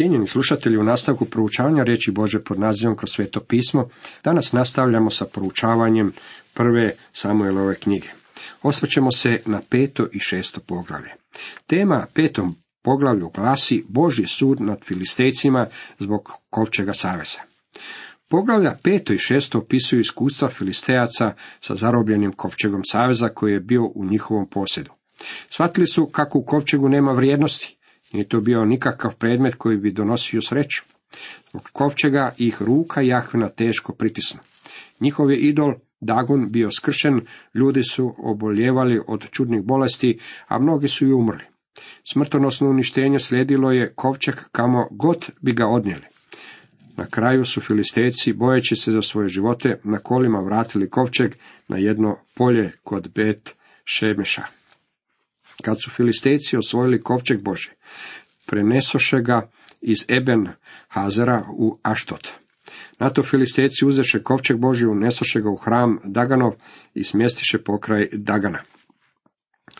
Cijenjeni slušatelji, u nastavku proučavanja riječi Bože pod nazivom kroz sveto pismo, danas nastavljamo sa proučavanjem prve Samuelove knjige. Osvrćemo se na peto i šesto poglavlje. Tema petom poglavlju glasi Boži sud nad filistejcima zbog kovčega saveza. Poglavlja peto i šesto opisuju iskustva filistejaca sa zarobljenim kovčegom saveza koji je bio u njihovom posjedu. Shvatili su kako u kovčegu nema vrijednosti, nije to bio nikakav predmet koji bi donosio sreću. Zbog kovčega ih ruka Jahvina teško pritisnu. Njihov je idol Dagon bio skršen, ljudi su oboljevali od čudnih bolesti, a mnogi su i umrli. Smrtonosno uništenje slijedilo je kovčeg kamo god bi ga odnijeli. Na kraju su filistejci, bojeći se za svoje živote, na kolima vratili kovčeg na jedno polje kod Bet Šemeša. Kad su filistejci osvojili kovčeg Bože, prenesoše ga iz Eben Hazera u Aštot. Na to filistejci uzeše kovčeg Boži, unesoše ga u hram Daganov i smjestiše pokraj Dagana.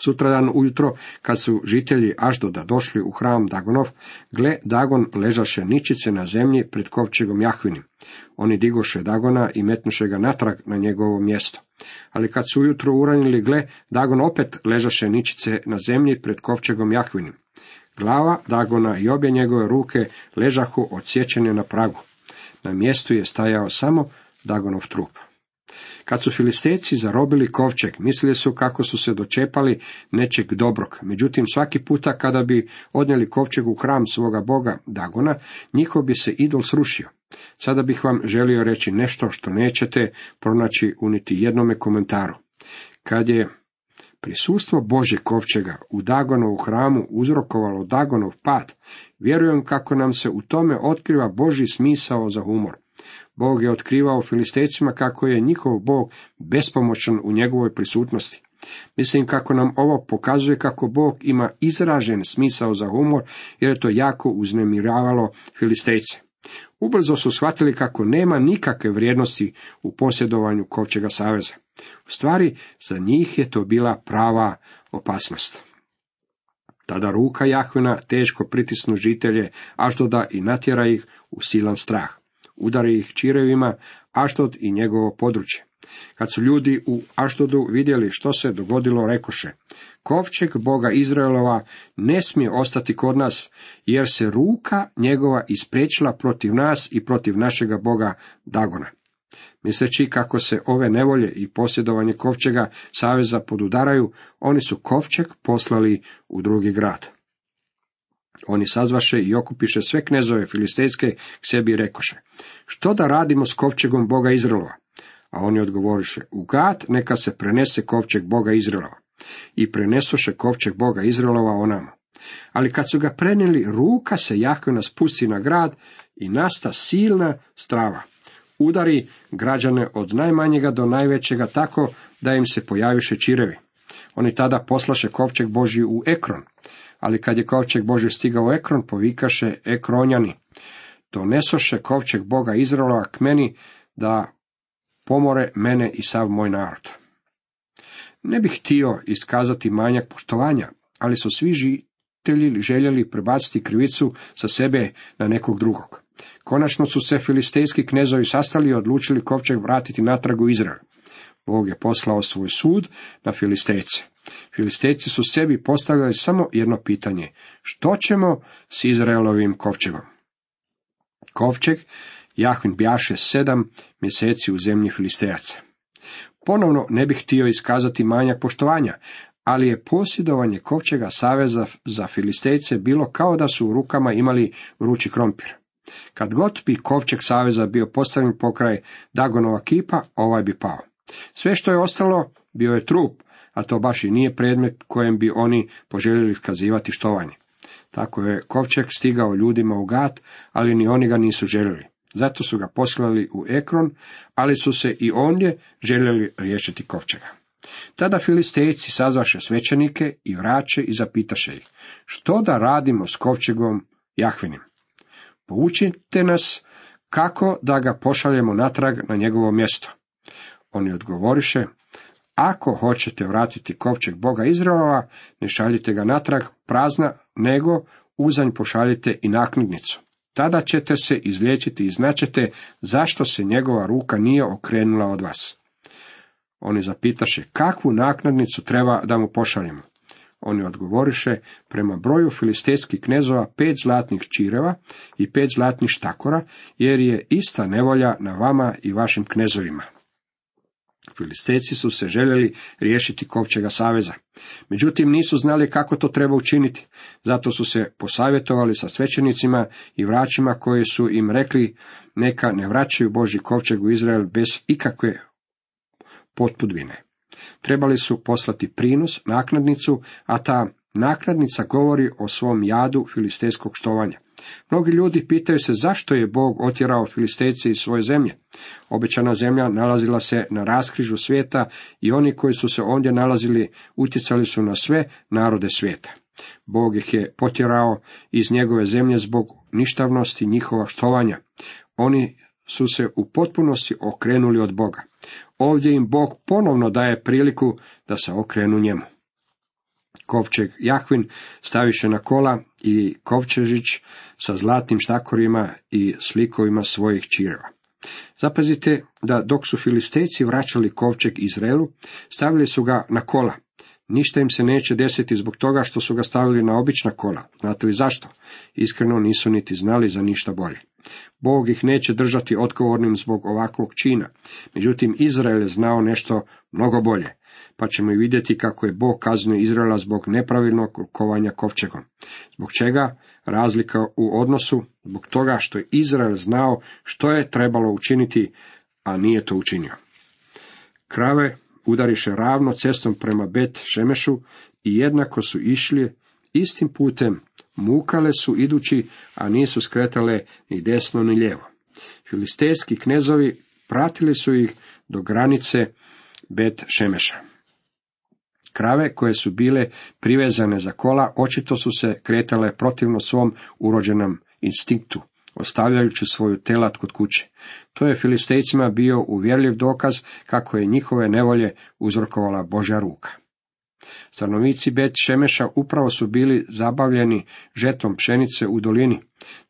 Sutradan ujutro, kad su žitelji Aždoda došli u hram Dagonov, gle, Dagon ležaše ničice na zemlji pred kovčegom Jahvinim. Oni digoše Dagona i metnuše ga natrag na njegovo mjesto. Ali kad su ujutro uranili, gle, Dagon opet ležaše ničice na zemlji pred kovčegom Jahvinim. Glava Dagona i obje njegove ruke ležahu odsječene na pragu. Na mjestu je stajao samo Dagonov trup. Kad su filistejci zarobili kovčeg, mislili su kako su se dočepali nečeg dobrog. Međutim, svaki puta kada bi odnijeli kovčeg u hram svoga boga Dagona, njihov bi se idol srušio. Sada bih vam želio reći nešto što nećete pronaći u niti jednome komentaru. Kad je prisustvo Bože kovčega u Dagonovu hramu uzrokovalo Dagonov pad, vjerujem kako nam se u tome otkriva Boži smisao za humor. Bog je otkrivao filistejcima kako je njihov Bog bespomoćan u njegovoj prisutnosti. Mislim kako nam ovo pokazuje kako Bog ima izražen smisao za humor, jer je to jako uznemiravalo filistejce. Ubrzo su shvatili kako nema nikakve vrijednosti u posjedovanju kovčega saveza. U stvari, za njih je to bila prava opasnost. Tada ruka Jahvina teško pritisnu žitelje Aždoda i natjera ih u silan strah udari ih čirevima Aštod i njegovo područje. Kad su ljudi u Aštodu vidjeli što se dogodilo, rekoše, kovčeg Boga Izraelova ne smije ostati kod nas, jer se ruka njegova isprečila protiv nas i protiv našega Boga Dagona. Misleći kako se ove nevolje i posjedovanje kovčega saveza podudaraju, oni su kovčeg poslali u drugi grad. Oni sazvaše i okupiše sve knezove filistejske k sebi i rekoše, što da radimo s kovčegom Boga Izraelova? A oni odgovoriše, u gad neka se prenese kovčeg Boga Izraelova. I prenesoše kovčeg Boga Izraelova onamo. Ali kad su ga prenijeli, ruka se Jahvena spusti na grad i nasta silna strava. Udari građane od najmanjega do najvećega tako da im se pojaviše čirevi. Oni tada poslaše kovčeg Boži u Ekron, ali kad je kovčeg Boži stigao u Ekron, povikaše Ekronjani. Donesoše kovčeg Boga Izraela k meni da pomore mene i sav moj narod. Ne bih htio iskazati manjak poštovanja, ali su svi žitelji željeli prebaciti krivicu sa sebe na nekog drugog. Konačno su se filistejski knezovi sastali i odlučili kovčeg vratiti natrag u Izrael. Bog je poslao svoj sud na filistejce. Filistejci su sebi postavljali samo jedno pitanje. Što ćemo s Izraelovim kovčegom? Kovčeg Jahvin bjaše sedam mjeseci u zemlji Filistejaca. Ponovno ne bih htio iskazati manjak poštovanja, ali je posjedovanje kovčega saveza za Filistejce bilo kao da su u rukama imali vrući krompir. Kad god bi kovčeg saveza bio postavljen pokraj Dagonova kipa, ovaj bi pao. Sve što je ostalo bio je trup, a to baš i nije predmet kojem bi oni poželjeli iskazivati štovanje. Tako je kovčeg stigao ljudima u gat, ali ni oni ga nisu željeli. Zato su ga poslali u Ekron, ali su se i ondje željeli riješiti kovčega. Tada filistejci sazvaše svećenike i vraće i zapitaše ih, što da radimo s kovčegom Jahvinim? Poučite nas kako da ga pošaljemo natrag na njegovo mjesto. Oni odgovoriše, ako hoćete vratiti kovčeg Boga Izraelova, ne šaljite ga natrag prazna, nego uzanj pošaljite i naknadnicu. tada ćete se izliječiti i značete zašto se njegova ruka nije okrenula od vas. Oni zapitaše kakvu naknadnicu treba da mu pošaljemo. Oni odgovoriše, prema broju filistejskih knezova pet zlatnih čireva i pet zlatnih štakora, jer je ista nevolja na vama i vašim knezovima. Filistejci su se željeli riješiti kovčega saveza. Međutim, nisu znali kako to treba učiniti. Zato su se posavjetovali sa svećenicima i vraćima koji su im rekli neka ne vraćaju Boži kovčeg u Izrael bez ikakve potpudvine. Trebali su poslati prinos, naknadnicu, a ta naknadnica govori o svom jadu filistejskog štovanja. Mnogi ljudi pitaju se zašto je Bog otjerao Filistejce iz svoje zemlje. Obećana zemlja nalazila se na raskrižu svijeta i oni koji su se ondje nalazili utjecali su na sve narode svijeta. Bog ih je potjerao iz njegove zemlje zbog ništavnosti njihova štovanja. Oni su se u potpunosti okrenuli od Boga. Ovdje im Bog ponovno daje priliku da se okrenu njemu. Kovčeg Jahvin staviše na kola i kovčežić sa zlatnim štakorima i slikovima svojih čireva. Zapazite da dok su filistejci vraćali kovčeg Izraelu, stavili su ga na kola. Ništa im se neće desiti zbog toga što su ga stavili na obična kola. Znate li zašto? Iskreno nisu niti znali za ništa bolje. Bog ih neće držati odgovornim zbog ovakvog čina. Međutim, Izrael je znao nešto mnogo bolje, pa ćemo i vidjeti kako je Bog kaznio Izraela zbog nepravilnog rukovanja kovčegom. Zbog čega? Razlika u odnosu, zbog toga što je Izrael znao što je trebalo učiniti, a nije to učinio. Krave udariše ravno cestom prema Bet Šemešu i jednako su išli istim putem Mukale su idući, a nisu skretale ni desno ni lijevo. Filistejski knezovi pratili su ih do granice Bet Šemeša. Krave koje su bile privezane za kola očito su se kretale protivno svom urođenom instinktu, ostavljajući svoju telat kod kuće. To je filistejcima bio uvjerljiv dokaz kako je njihove nevolje uzrokovala Božja ruka. Stanovnici Bet Šemeša upravo su bili zabavljeni žetom pšenice u dolini.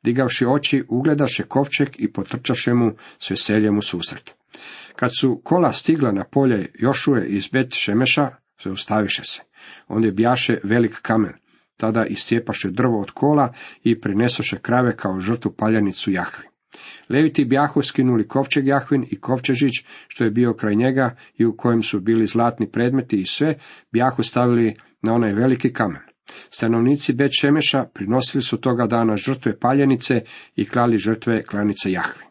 Digavši oči, ugledaše kovčeg i potrčaše mu s veseljem u susret. Kad su kola stigla na polje Jošuje iz Bet Šemeša, zaustaviše se. Ondje bjaše velik kamen. Tada iscijepaše drvo od kola i prinesoše krave kao žrtvu paljanicu Jahvi. Leviti bjahu skinuli kovčeg Jahvin i kovčežić, što je bio kraj njega i u kojem su bili zlatni predmeti i sve, bjahu stavili na onaj veliki kamen. Stanovnici Bet Šemeša prinosili su toga dana žrtve paljenice i klali žrtve klanice Jahvi.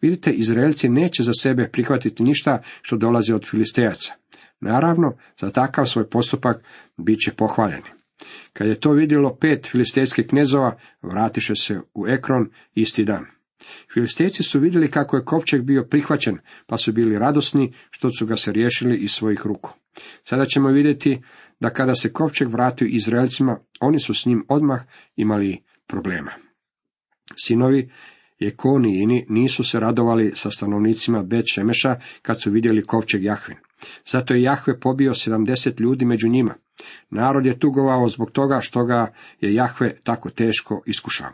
Vidite, Izraelci neće za sebe prihvatiti ništa što dolazi od Filistejaca. Naravno, za takav svoj postupak bit će pohvaljeni. Kad je to vidjelo pet filistejskih knezova, vratiše se u Ekron isti dan. Filistejci su vidjeli kako je kovčeg bio prihvaćen, pa su bili radosni što su ga se riješili iz svojih ruku. Sada ćemo vidjeti da kada se kovčeg vratio Izraelcima, oni su s njim odmah imali problema. Sinovi Jekonijini nisu se radovali sa stanovnicima Bet Šemeša kad su vidjeli kovčeg Jahvin. Zato je Jahve pobio sedamdeset ljudi među njima. Narod je tugovao zbog toga što ga je Jahve tako teško iskušao.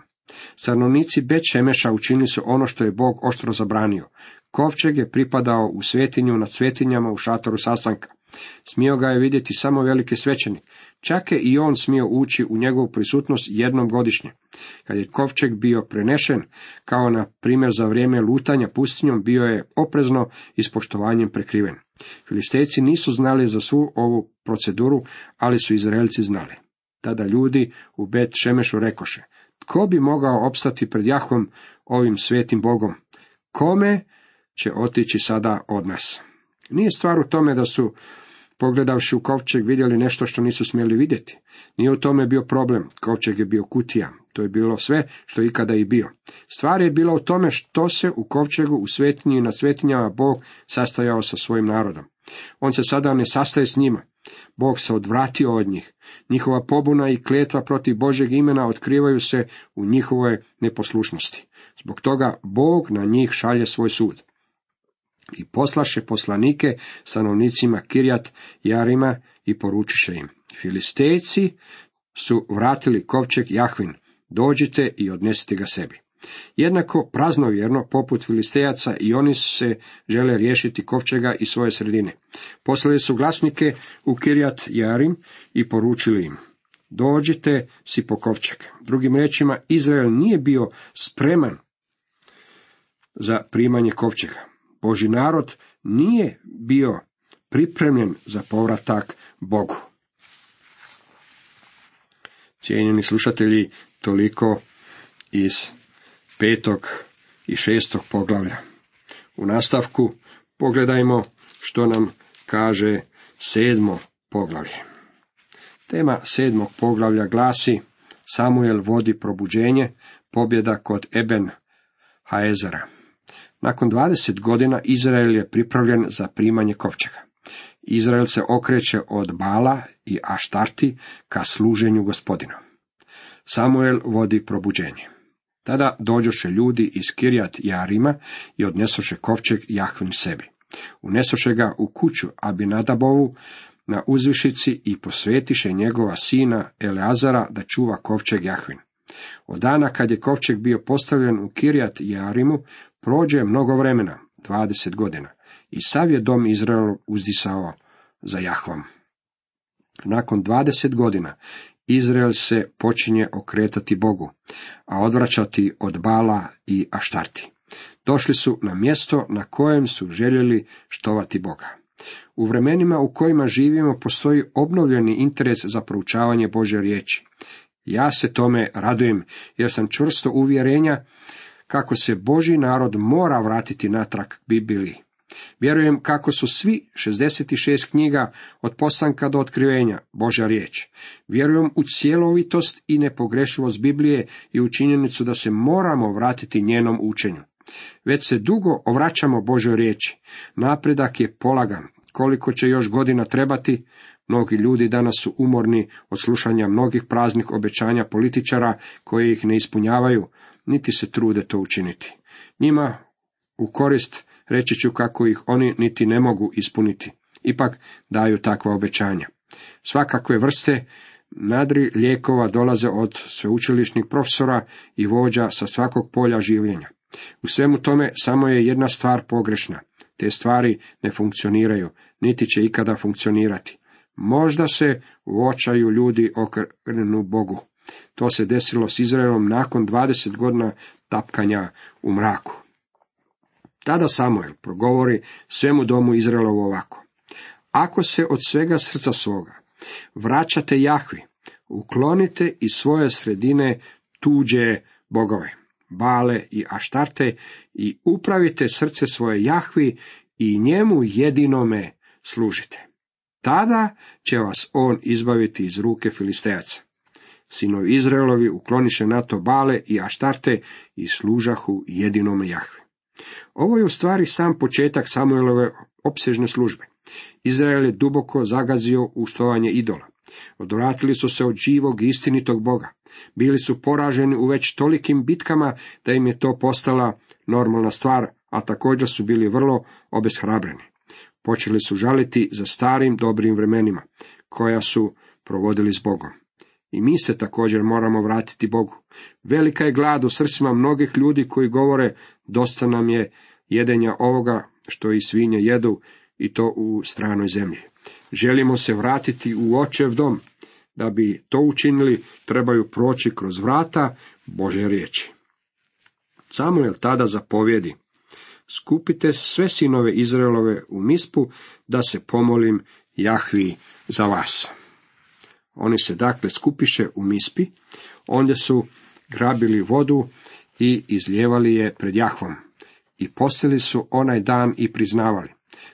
Stanovnici Šemeša učinili su ono što je Bog oštro zabranio. Kovčeg je pripadao u svetinju nad svetinjama u šatoru sastanka. Smio ga je vidjeti samo veliki svećenik. Čak je i on smio ući u njegovu prisutnost jednom godišnje. Kad je kovčeg bio prenešen, kao na primjer za vrijeme lutanja pustinjom, bio je oprezno i s poštovanjem prekriven. Filistejci nisu znali za svu ovu proceduru, ali su Izraelci znali. Tada ljudi u Bet Šemešu rekoše, tko bi mogao opstati pred Jahvom ovim svetim Bogom? Kome će otići sada od nas? Nije stvar u tome da su, pogledavši u kovčeg, vidjeli nešto što nisu smjeli vidjeti. Nije u tome bio problem. Kovčeg je bio kutija. To je bilo sve što ikada i bio. Stvar je bila u tome što se u kovčegu, u svetinji i na svetinjama Bog sastajao sa svojim narodom. On se sada ne sastaje s njima. Bog se odvratio od njih. Njihova pobuna i kletva protiv Božeg imena otkrivaju se u njihovoj neposlušnosti. Zbog toga Bog na njih šalje svoj sud. I poslaše poslanike stanovnicima Kirjat Jarima i poručiše im. Filistejci su vratili kovčeg Jahvin, dođite i odnesite ga sebi. Jednako praznovjerno, poput filistejaca, i oni se žele riješiti kovčega i svoje sredine. Poslali su glasnike u Kirjat Jarim i poručili im, dođite si po kovčeg. Drugim riječima, Izrael nije bio spreman za primanje kovčega. Boži narod nije bio pripremljen za povratak Bogu. Cijenjeni slušatelji, toliko iz petog i šestog poglavlja. U nastavku pogledajmo što nam kaže sedmo poglavlje. Tema sedmog poglavlja glasi Samuel vodi probuđenje, pobjeda kod Eben Haezera. Nakon 20 godina Izrael je pripravljen za primanje kovčega. Izrael se okreće od Bala i Aštarti ka služenju gospodinu. Samuel vodi probuđenje. Tada dođoše ljudi iz Kirjat Jarima i odnesoše kovčeg Jahvin sebi. Unesoše ga u kuću Abinadabovu na uzvišici i posvetiše njegova sina Eleazara da čuva kovčeg Jahvin. Od dana kad je kovčeg bio postavljen u Kirjat Jarimu, prođe mnogo vremena, 20 godina, i sav je dom Izrael uzdisao za Jahvom. Nakon 20 godina Izrael se počinje okretati Bogu, a odvraćati od Bala i Aštarti. Došli su na mjesto na kojem su željeli štovati Boga. U vremenima u kojima živimo postoji obnovljeni interes za proučavanje Bože riječi. Ja se tome radujem, jer sam čvrsto uvjerenja kako se Boži narod mora vratiti natrag Bibliji. Vjerujem kako su svi 66 knjiga od postanka do otkrivenja Božja riječ. Vjerujem u cjelovitost i nepogrešivost Biblije i u činjenicu da se moramo vratiti njenom učenju. Već se dugo ovraćamo Božoj riječi. Napredak je polagan. Koliko će još godina trebati? Mnogi ljudi danas su umorni od slušanja mnogih praznih obećanja političara koji ih ne ispunjavaju, niti se trude to učiniti. Njima u korist reći ću kako ih oni niti ne mogu ispuniti. Ipak daju takva obećanja. Svakakve vrste nadri lijekova dolaze od sveučilišnih profesora i vođa sa svakog polja življenja. U svemu tome samo je jedna stvar pogrešna. Te stvari ne funkcioniraju, niti će ikada funkcionirati. Možda se u očaju ljudi okrenu Bogu. To se desilo s Izraelom nakon 20 godina tapkanja u mraku. Tada Samuel progovori svemu domu Izraelovu ovako. Ako se od svega srca svoga vraćate Jahvi, uklonite iz svoje sredine tuđe bogove, bale i aštarte i upravite srce svoje Jahvi i njemu jedinome služite. Tada će vas on izbaviti iz ruke filistejaca. Sinovi Izraelovi ukloniše na to bale i aštarte i služahu jedinome Jahvi. Ovo je u stvari sam početak Samuelove opsežne službe. Izrael je duboko zagazio u idola. Odvratili su se od živog i istinitog Boga. Bili su poraženi u već tolikim bitkama da im je to postala normalna stvar, a također su bili vrlo obeshrabreni. Počeli su žaliti za starim dobrim vremenima, koja su provodili s Bogom. I mi se također moramo vratiti Bogu. Velika je glad u srcima mnogih ljudi koji govore dosta nam je jedenja ovoga što i svinje jedu i to u stranoj zemlji. Želimo se vratiti u očev dom. Da bi to učinili, trebaju proći kroz vrata Bože riječi. Samuel tada zapovjedi. Skupite sve sinove Izraelove u mispu, da se pomolim Jahvi za vas. Oni se dakle skupiše u mispi, ondje su grabili vodu i izljevali je pred Jahvom. I postili su onaj dan i priznavali.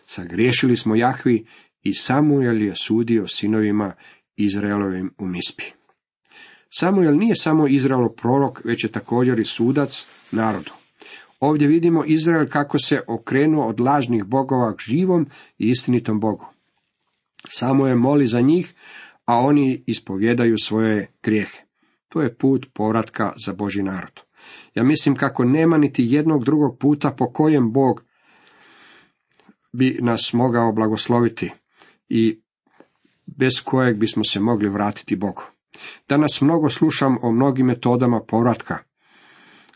Sagriješili smo Jahvi i Samuel je sudio sinovima Izraelovim u mispi. Samuel nije samo Izraelov prorok, već je također i sudac narodu. Ovdje vidimo Izrael kako se okrenuo od lažnih bogova k živom i istinitom Bogu. Samuel moli za njih, a oni ispovjedaju svoje grijehe. To je put povratka za Boži narod. Ja mislim kako nema niti jednog drugog puta po kojem Bog bi nas mogao blagosloviti i bez kojeg bismo se mogli vratiti Bogu. Danas mnogo slušam o mnogim metodama povratka,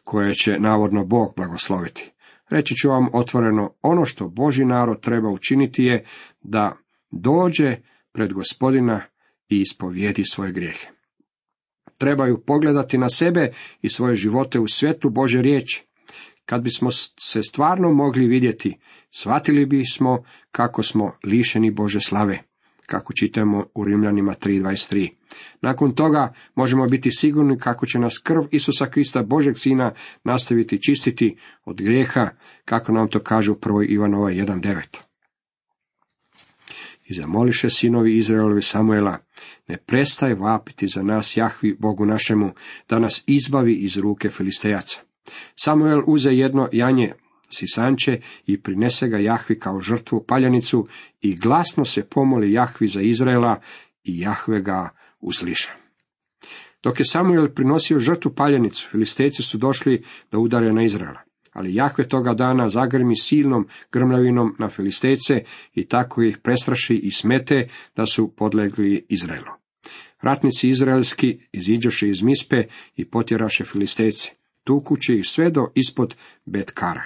koje će navodno Bog blagosloviti. Reći ću vam otvoreno, ono što Boži narod treba učiniti je da dođe pred gospodina i ispovijedi svoje grijehe. Trebaju pogledati na sebe i svoje živote u svjetlu Bože riječi. Kad bismo se stvarno mogli vidjeti, shvatili bismo kako smo lišeni Bože slave, kako čitamo u Rimljanima 3.23. Nakon toga možemo biti sigurni kako će nas krv Isusa Krista, Božeg Sina, nastaviti čistiti od grijeha, kako nam to kaže u 1. Ivanova 1.9. I zamoliše sinovi Izraelovi Samuela, ne prestaj vapiti za nas Jahvi Bogu našemu, da nas izbavi iz ruke Filistejaca. Samuel uze jedno janje sisanče i prinese ga Jahvi kao žrtvu paljanicu i glasno se pomoli Jahvi za Izraela i Jahve ga usliša. Dok je Samuel prinosio žrtvu paljanicu, filistejci su došli da udare na Izraela. Ali Jahve toga dana zagrmi silnom grmljavinom na filistejce i tako ih prestraši i smete da su podlegli Izraelu. Ratnici izraelski iziđoše iz Mispe i potjeraše filistejce, tukući ih sve do ispod Betkara.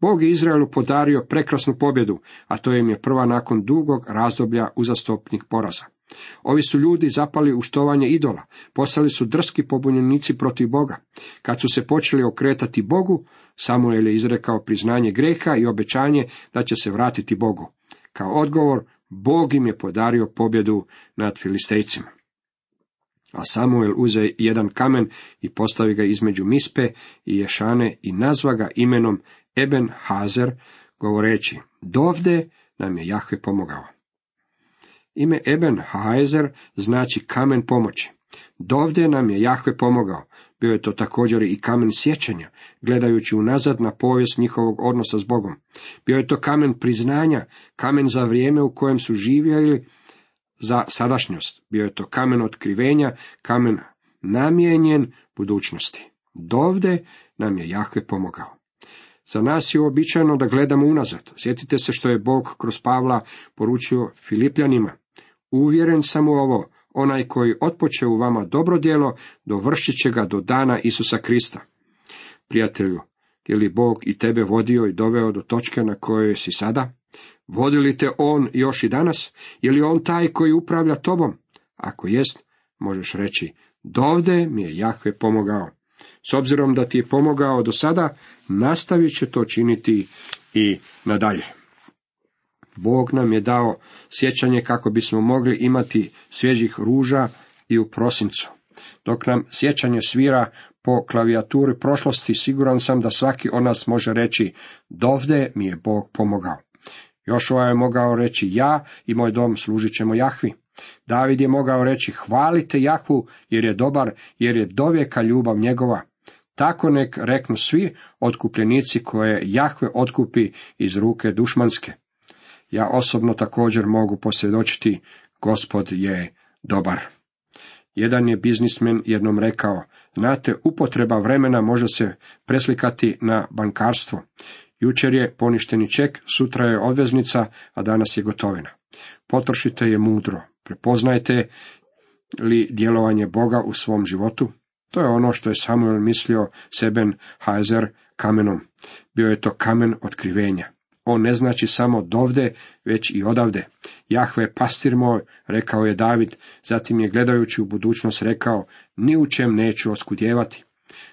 Bog je Izraelu podario prekrasnu pobjedu, a to im je prva nakon dugog razdoblja uzastopnih poraza. Ovi su ljudi zapali u štovanje idola, postali su drski pobunjenici protiv Boga. Kad su se počeli okretati Bogu, Samuel je izrekao priznanje greha i obećanje da će se vratiti Bogu. Kao odgovor, Bog im je podario pobjedu nad filistejcima. A Samuel uze jedan kamen i postavi ga između Mispe i Ješane i nazva ga imenom Eben Hazer, govoreći, dovde nam je Jahve pomogao. Ime Eben Hazer znači kamen pomoći. Dovde nam je Jahve pomogao. Bio je to također i kamen sjećanja, gledajući unazad na povijest njihovog odnosa s Bogom. Bio je to kamen priznanja, kamen za vrijeme u kojem su živjeli za sadašnjost. Bio je to kamen otkrivenja, kamen namijenjen budućnosti. Dovde nam je Jahve pomogao. Za nas je uobičajeno da gledamo unazad. Sjetite se što je Bog kroz Pavla poručio Filipljanima. Uvjeren sam u ovo, onaj koji otpoče u vama dobro djelo, dovršit će ga do dana Isusa Krista. Prijatelju, je li Bog i tebe vodio i doveo do točke na kojoj si sada? Vodi li te On još i danas? Je li On taj koji upravlja tobom? Ako jest, možeš reći, dovde mi je Jahve pomogao. S obzirom da ti je pomogao do sada, nastavit će to činiti i nadalje. Bog nam je dao sjećanje kako bismo mogli imati svježih ruža i u prosincu. Dok nam sjećanje svira po klavijaturi prošlosti, siguran sam da svaki od nas može reći, dovde mi je Bog pomogao. Jošova je mogao reći, ja i moj dom služit ćemo Jahvi. David je mogao reći, hvalite Jahvu, jer je dobar, jer je dovijeka ljubav njegova. Tako nek reknu svi otkupljenici koje Jahve otkupi iz ruke dušmanske. Ja osobno također mogu posvjedočiti, gospod je dobar. Jedan je biznismen jednom rekao, znate, upotreba vremena može se preslikati na bankarstvo. Jučer je poništeni ček, sutra je obveznica, a danas je gotovina. Potrošite je mudro. Prepoznajte li djelovanje Boga u svom životu? To je ono što je Samuel mislio Seben Heiser kamenom. Bio je to kamen otkrivenja. On ne znači samo dovde, već i odavde. Jahve pastir moj, rekao je David, zatim je gledajući u budućnost rekao, ni u čem neću oskudjevati.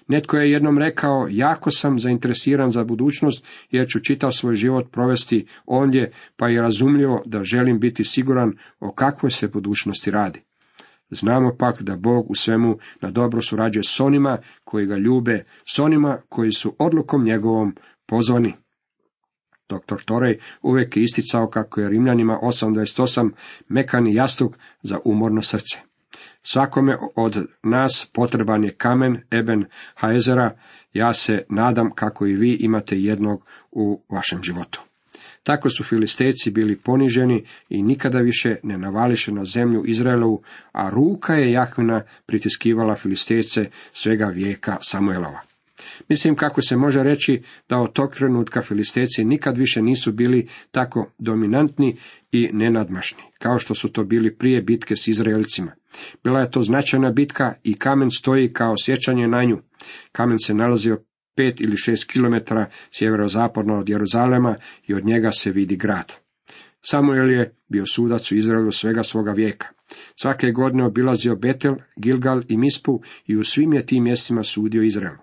Netko je jednom rekao, jako sam zainteresiran za budućnost, jer ću čitav svoj život provesti ondje, pa je razumljivo da želim biti siguran o kakvoj se budućnosti radi. Znamo pak da Bog u svemu na dobro surađuje s onima koji ga ljube, s onima koji su odlukom njegovom pozvani. Dr. Torej uvijek je isticao kako je Rimljanima 8.28 mekani jastuk za umorno srce. Svakome od nas potreban je kamen Eben Haezera, ja se nadam kako i vi imate jednog u vašem životu. Tako su filistejci bili poniženi i nikada više ne navališe na zemlju Izraelovu, a ruka je Jahvina pritiskivala filistejce svega vijeka Samuelova. Mislim kako se može reći da od tog trenutka filisteci nikad više nisu bili tako dominantni i nenadmašni, kao što su to bili prije bitke s Izraelcima. Bila je to značajna bitka i kamen stoji kao sjećanje na nju. Kamen se nalazio pet ili šest kilometara sjeverozapadno od Jeruzalema i od njega se vidi grad. Samuel je bio sudac u Izraelu svega svoga vijeka. Svake godine obilazio Betel, Gilgal i Mispu i u svim je tim mjestima sudio Izraelu.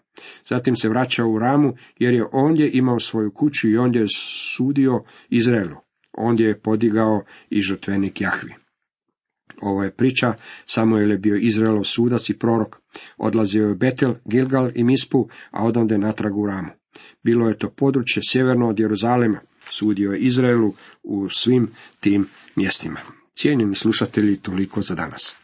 Zatim se vraćao u Ramu jer je ondje imao svoju kuću i ondje je sudio Izraelu. Ondje je podigao i žrtvenik Jahvi. Ovo je priča, Samuel je bio Izraelov sudac i prorok. Odlazio je Betel, Gilgal i Mispu, a odonde natrag u Ramu. Bilo je to područje sjeverno od Jeruzalema. Sudio je Izraelu u svim tim mjestima. Cijenjeni slušatelji, toliko za danas.